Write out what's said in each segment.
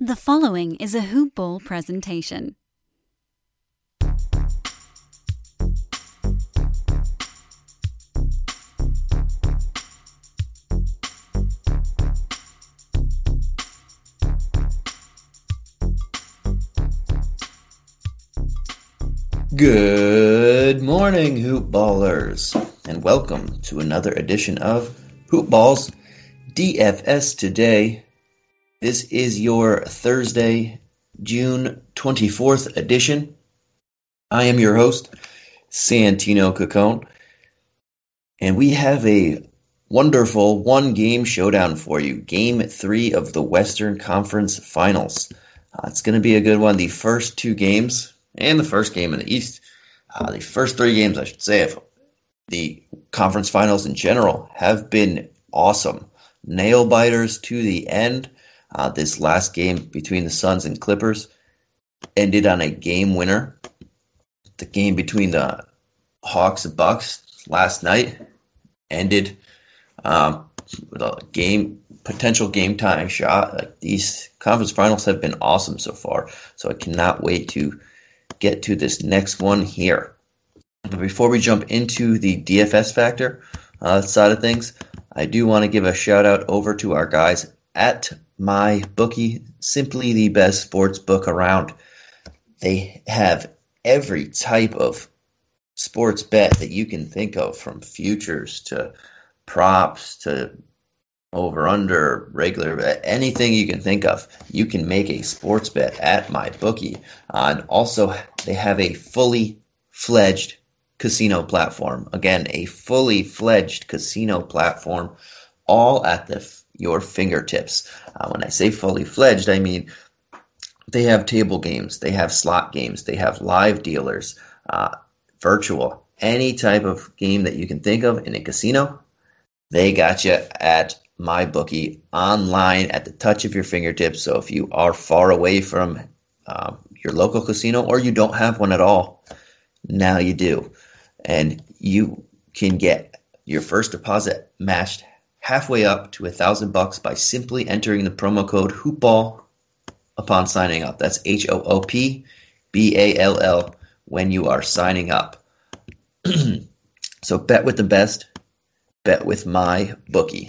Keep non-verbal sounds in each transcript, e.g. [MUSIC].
The following is a Hoop Ball presentation. Good morning, Hoop Ballers, and welcome to another edition of Hoop Balls DFS Today. This is your Thursday, June 24th edition. I am your host, Santino Caccone, and we have a wonderful one game showdown for you. Game three of the Western Conference Finals. Uh, it's going to be a good one. The first two games and the first game in the East. Uh, the first three games, I should say, of the conference finals in general have been awesome. Nail biters to the end. Uh, this last game between the Suns and Clippers ended on a game winner. The game between the Hawks and Bucks last night ended um, with a game potential game time shot. Like these conference finals have been awesome so far, so I cannot wait to get to this next one here. But before we jump into the DFS factor uh, side of things, I do want to give a shout out over to our guys at my bookie, simply the best sports book around. They have every type of sports bet that you can think of, from futures to props to over under regular anything you can think of. You can make a sports bet at MyBookie. Uh, and also they have a fully fledged casino platform. Again a fully fledged casino platform all at the your fingertips uh, when i say fully fledged i mean they have table games they have slot games they have live dealers uh, virtual any type of game that you can think of in a casino they got you at MyBookie online at the touch of your fingertips. So if you are far away from um, your local casino or you don't have one at all, now you do. And you can get your first deposit matched halfway up to a thousand bucks by simply entering the promo code HoopBall upon signing up. That's H O O P B A L L when you are signing up. [CLEARS THROAT] so bet with the best, bet with my bookie.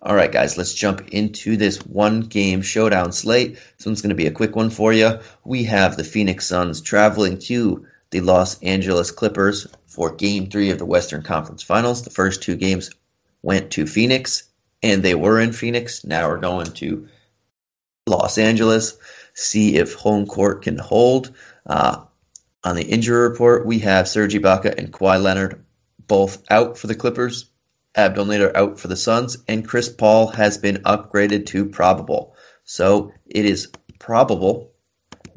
All right, guys, let's jump into this one game showdown slate. This one's going to be a quick one for you. We have the Phoenix Suns traveling to the Los Angeles Clippers for game three of the Western Conference Finals. The first two games went to Phoenix, and they were in Phoenix. Now we're going to Los Angeles, see if home court can hold. Uh, on the injury report, we have Serge Ibaka and Kawhi Leonard both out for the Clippers. Abdul Nader out for the Suns, and Chris Paul has been upgraded to probable. So it is probable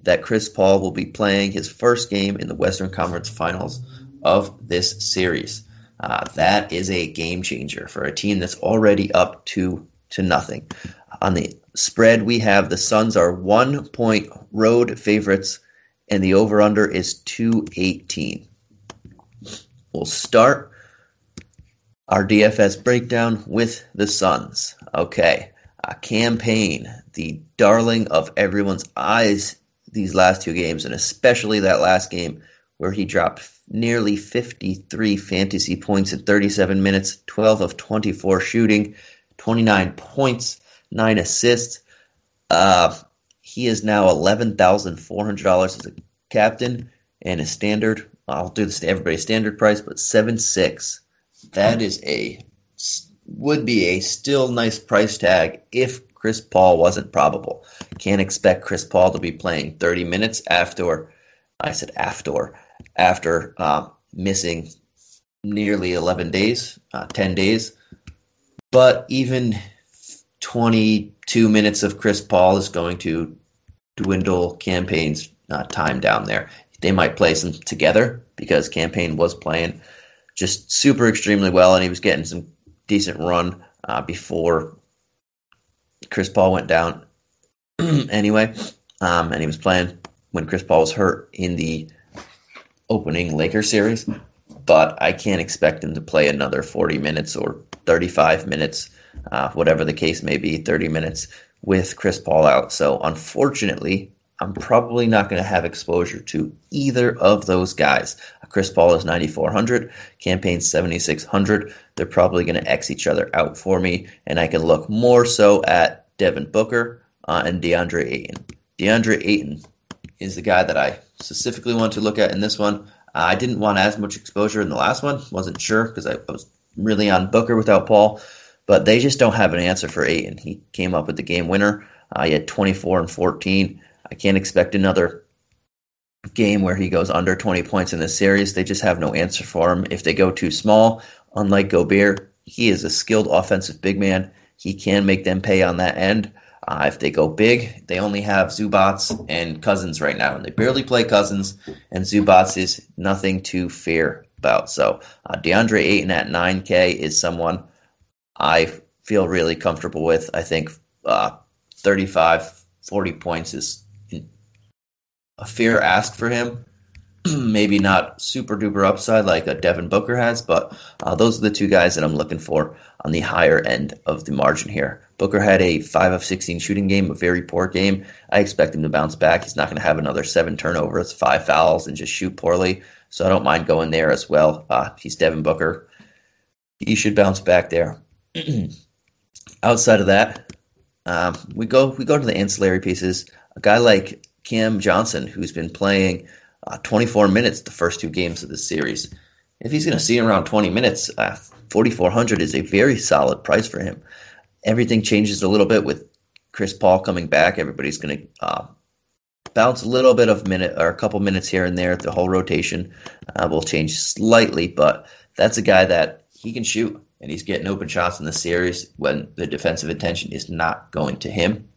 that Chris Paul will be playing his first game in the Western Conference Finals of this series. Uh, that is a game changer for a team that's already up two to nothing. On the spread, we have the Suns are one point road favorites, and the over under is 218. We'll start our DFS breakdown with the Suns. Okay, a Cam Payne, the darling of everyone's eyes these last two games, and especially that last game where he dropped nearly 53 fantasy points in 37 minutes, 12 of 24 shooting, 29 points, 9 assists. Uh, he is now $11,400 as a captain, and his standard, I'll do this to everybody's standard price, but 7 6 that is a would be a still nice price tag if Chris Paul wasn't probable. Can't expect Chris Paul to be playing 30 minutes after I said after after uh, missing nearly 11 days, uh, 10 days. But even 22 minutes of Chris Paul is going to dwindle Cam Payne's uh, time down there. They might play some together because Cam Payne was playing just super extremely well, and he was getting some decent run uh, before Chris Paul went down. [CLEARS THROAT] anyway, um, and he was playing when Chris Paul was hurt in the opening Lakers series, but I can't expect him to play another 40 minutes or 35 minutes, uh, whatever the case may be, 30 minutes with Chris Paul out. So unfortunately, I'm probably not going to have exposure to either of those guys. Chris Paul is 9,400, Cam Payne 7,600. They're probably going to X each other out for me, and I can look more so at Devin Booker uh, and DeAndre Ayton. DeAndre Ayton is the guy that I specifically want to look at in this one. Uh, I didn't want as much exposure in the last one, wasn't sure because I, I was really on Booker without Paul, but they just don't have an answer for Ayton, and He came up with the game winner. Uh, he had 24 and 14. I can't expect another game where he goes under 20 points in this series. They just have no answer for him. If they go too small, unlike Gobert, he is a skilled offensive big man. He can make them pay on that end. Uh, if they go big, they only have Zubac and Cousins right now, and they barely play Cousins, and Zubac is nothing to fear about. So uh, DeAndre Ayton at 9K is someone I feel really comfortable with. I think uh, 35, 40 points is a fair ask for him. [CLEARS THROAT] Maybe not super duper upside like a Devin Booker has, but uh, those are the two guys that I'm looking for on the higher end of the margin here. Booker had a 5 of 16 shooting game, a very poor game. I expect him to bounce back. He's not going to have another seven turnovers, five fouls, and just shoot poorly. So I don't mind going there as well. Uh, he's Devin Booker. He should bounce back there. [CLEARS THROAT] Outside of that, um, we go we go to the ancillary pieces. A guy like Cam Johnson, who's been playing uh, 24 minutes the first two games of this series. If he's going to see around 20 minutes, uh, 4,400 is a very solid price for him. Everything changes a little bit with Chris Paul coming back. Everybody's going to uh, bounce a little bit of minute or a couple minutes here and there. The whole rotation uh, will change slightly, but that's a guy that he can shoot and he's getting open shots in the series when the defensive attention is not going to him.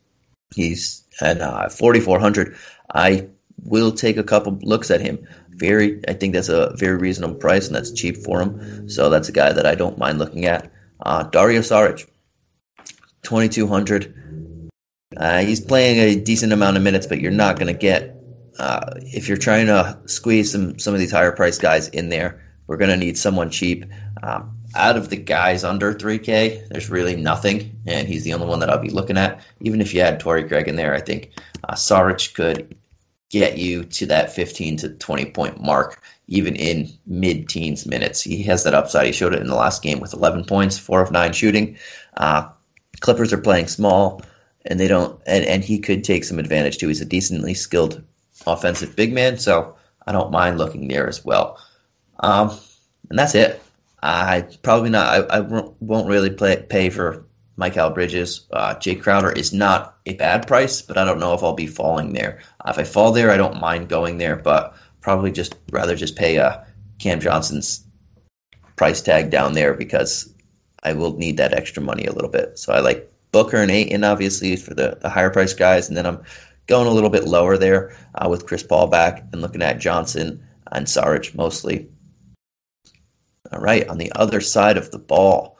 He's at uh, 4,400. I will take a couple looks at him. Very, I think that's a very reasonable price, and that's cheap for him. So that's a guy that I don't mind looking at. Uh, Dario Saric, 2,200. Uh, he's playing a decent amount of minutes, but you're not going to get uh, if you're trying to squeeze some some of these higher price guys in there. We're going to need someone cheap. Um, out of the guys under 3K, there's really nothing, and he's the only one that I'll be looking at. Even if you had Torrey Craig in there, I think uh, Saric could get you to that 15 to 20 point mark, even in mid teens minutes. He has that upside. He showed it in the last game with 11 points, four of nine shooting. Uh, Clippers are playing small, and they don't, and, and he could take some advantage too. He's a decently skilled offensive big man, so I don't mind looking there as well. Um, and that's it. I probably not. I, I won't really play, pay for Mikal Bridges. Uh, Jae Crowder is not a bad price, but I don't know if I'll be falling there. Uh, if I fall there, I don't mind going there, but probably just rather just pay uh, Cam Johnson's price tag down there because I will need that extra money a little bit. So I like Booker and Ayton obviously for the, the higher price guys, and then I'm going a little bit lower there uh, with Chris Paul back and looking at Johnson and Saric mostly. All right, on the other side of the ball,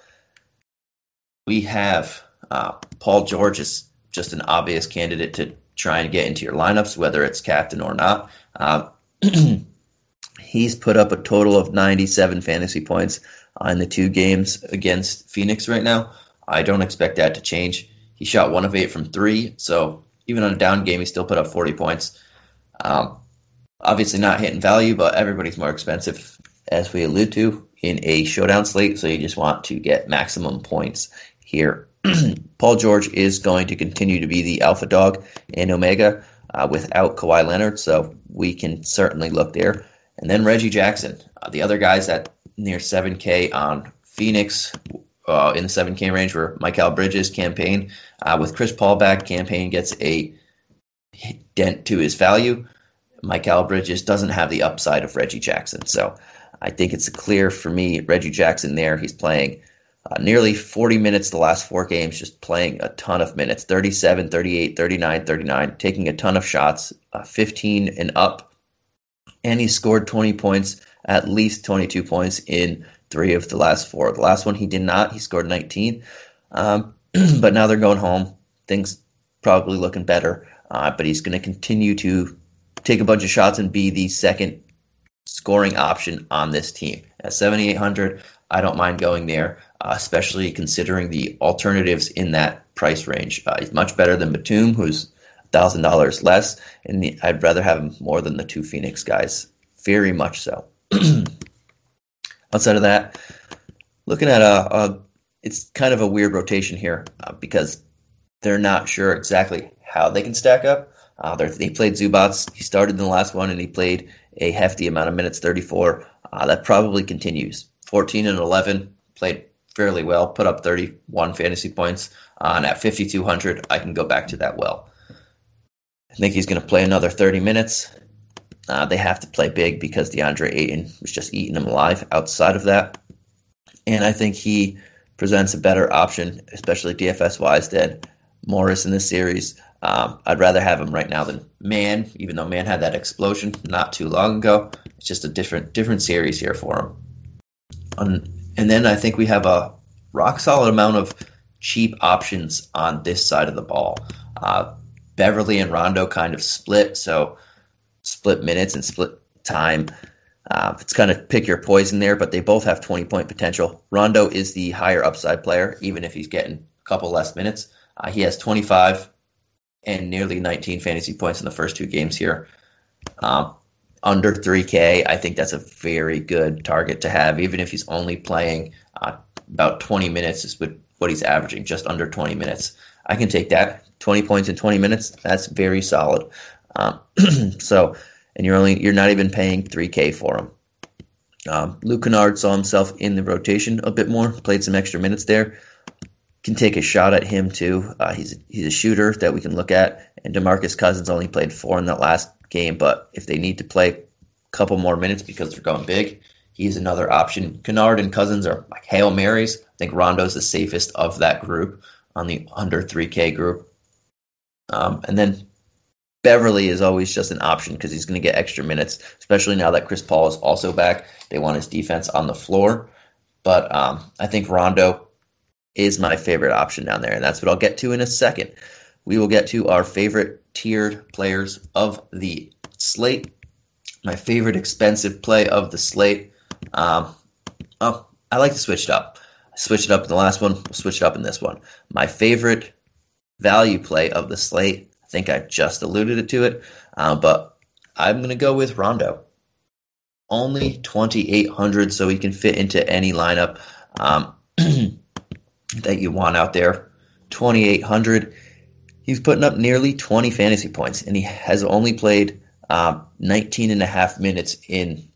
we have uh, Paul George is just an obvious candidate to try and get into your lineups, whether it's captain or not. Uh, [CLEARS THROAT] he's put up a total of 97 fantasy points in the two games against Phoenix right now. I don't expect that to change. He shot one of eight from three, so even on a down game, he still put up 40 points. Um, obviously, not hitting value, but everybody's more expensive, as we allude to in a showdown slate, so you just want to get maximum points here. [CLEARS THROAT] Paul George is going to continue to be the alpha dog in Omega uh, without Kawhi Leonard, so we can certainly look there. And then Reggie Jackson, uh, the other guys at near 7K on Phoenix uh, in the 7K range were Mikal Bridges, Cam Payne. Uh, with Chris Paul back, Cam Payne gets a dent to his value. Mikal Bridges doesn't have the upside of Reggie Jackson. So I think it's clear for me, Reggie Jackson there. He's playing uh, nearly 40 minutes the last four games, just playing a ton of minutes 37, 38, 39, 39, taking a ton of shots, uh, 15 and up. And he scored 20 points, at least 22 points in three of the last four. The last one he did not, he scored 19. Um, [CLEARS THROAT] but now they're going home. Things probably looking better. Uh, but he's going to continue to take a bunch of shots and be the second scoring option on this team. At 7,800, I don't mind going there, especially considering the alternatives in that price range. Uh, he's much better than Batum, who's thousand dollars less, and I'd rather have him more than the two Phoenix guys. Very much so. [CLEARS THROAT] Outside of that, looking at a, a, it's kind of a weird rotation here uh, because they're not sure exactly how they can stack up. Uh, they played Zubac. He started in the last one and he played a hefty amount of minutes, 34. Uh, that probably continues. 14 and 11, played fairly well, put up 31 fantasy points. Uh, and at 5,200, I can go back to that well. I think he's going to play another 30 minutes. Uh, they have to play big because DeAndre Ayton was just eating them alive outside of that. And I think he presents a better option, especially DFS wise, than Morris in this series. Um, I'd rather have him right now than Mann, even though Mann had that explosion not too long ago. It's just a different different series here for him. Um, and then I think we have a rock solid amount of cheap options on this side of the ball. Uh, Beverley and Rondo kind of split, so split minutes and split time. Uh, it's kind of pick your poison there, but they both have 20 point potential. Rondo is the higher upside player, even if he's getting a couple less minutes. Uh, he has 25 and nearly 19 fantasy points in the first two games here. Um, under 3K, I think that's a very good target to have, even if he's only playing uh, about 20 minutes, is what he's averaging, just under 20 minutes. I can take that. 20 points in 20 minutes, that's very solid. Um, [CLEARS THROAT] so, and you're only you're not even paying 3K for him. Um, Luke Kennard saw himself in the rotation a bit more, played some extra minutes there can take a shot at him too. Uh, he's he's a shooter that we can look at. And Demarcus Cousins only played four in that last game, but if they need to play a couple more minutes because they're going big, he's another option. Kennard and Cousins are like hail marys. I think Rondo's the safest of that group on the under 3K group. Um, and then Beverley is always just an option because he's going to get extra minutes, especially now that Chris Paul is also back. They want his defense on the floor. But um, I think Rondo is my favorite option down there, and that's what I'll get to in a second. We will get to our favorite tiered players of the slate. My favorite expensive play of the slate. Um, oh, I like to switch it up. I switched it up in the last one. Switch it up in this one. My favorite value play of the slate. I think I just alluded to it, uh, but I'm going to go with Rondo. Only 2,800, so he can fit into any lineup. Um, [CLEARS THROAT] that you want out there. 2,800. He's putting up nearly 20 fantasy points, and he has only played um, 19 and a half minutes in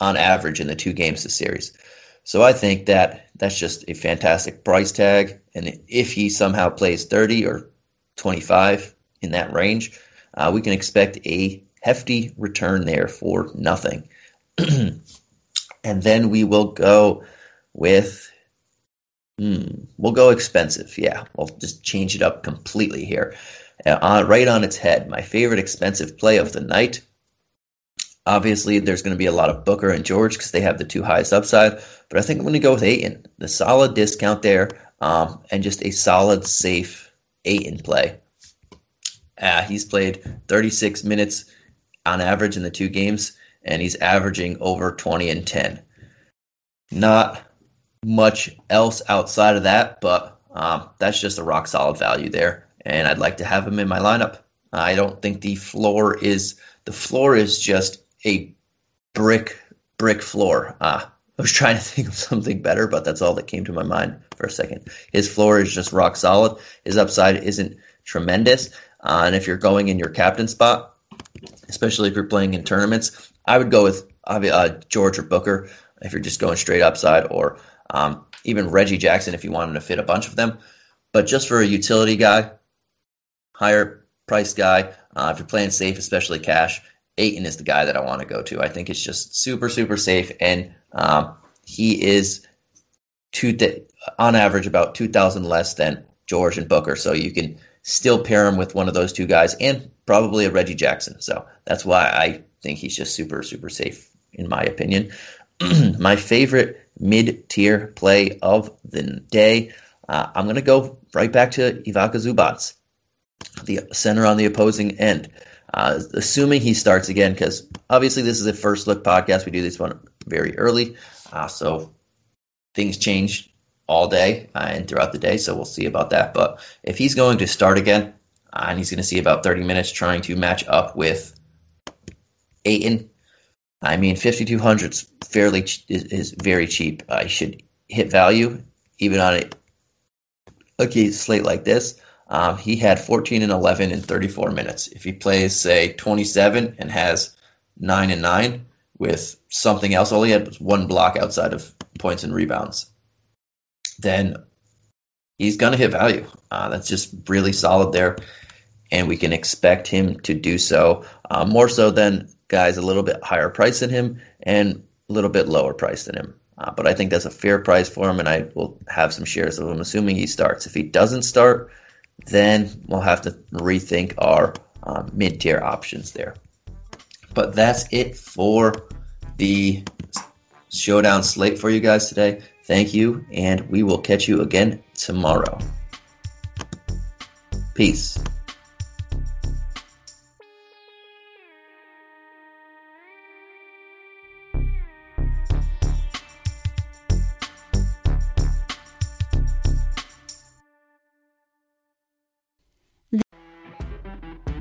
on average in the two games this series. So I think that that's just a fantastic price tag. And if he somehow plays 30 or 25 in that range, uh, we can expect a hefty return there for nothing. [CLEARS THROAT] and then we will go with Hmm. We'll go expensive. Yeah, we'll just change it up completely here. Uh, right on its head. My favorite expensive play of the night. Obviously, there's going to be a lot of Booker and George because they have the two highest upside. But I think I'm going to go with Ayton. The solid discount there, um, and just a solid, safe Ayton play. Uh, he's played 36 minutes on average in the two games, and he's averaging over 20 and 10. Not much else outside of that, but um, that's just a rock solid value there, and I'd like to have him in my lineup. I don't think the floor is the floor is just a brick brick floor. Uh, I was [LAUGHS] trying to think of something better, but that's all that came to my mind for a second. His floor is just rock solid. His upside isn't tremendous, uh, and if you're going in your captain spot, especially if you're playing in tournaments, I would go with uh, George or Booker if you're just going straight upside, or um, even Reggie Jackson if you wanted to fit a bunch of them. But just for a utility guy, higher price guy, uh, if you're playing safe, especially cash, Ayton is the guy that I want to go to. I think it's just super, super safe, and um, he is two th- on average about two thousand less than George and Booker. So you can still pair him with one of those two guys, and probably a Reggie Jackson. So that's why I think he's just super, super safe in my opinion. [CLEARS THROAT] my favorite mid tier play of the day. Uh, I'm going to go right back to Ivica Zubac, the center on the opposing end. Uh, assuming he starts again, because obviously this is a first look podcast. We do this one very early, uh, so things change all day uh, and throughout the day, so we'll see about that. But if he's going to start again, uh, and he's going to see about 30 minutes trying to match up with Ayton, I mean, 5,200 is fairly is, is very cheap. I should hit value even on a, a slate like this. Um, he had 14 and 11 in 34 minutes. If he plays, say, 27 and has 9 and 9 with something else, all he had was one block outside of points and rebounds, then he's going to hit value. Uh, that's just really solid there. And we can expect him to do so uh, more so than guys a little bit higher price than him and a little bit lower price than him. Uh, but I think that's a fair price for him, and I will have some shares of him, assuming he starts. If he doesn't start, then we'll have to rethink our uh, mid tier options there. But that's it for the showdown slate for you guys today. Thank you, and we will catch you again tomorrow. Peace.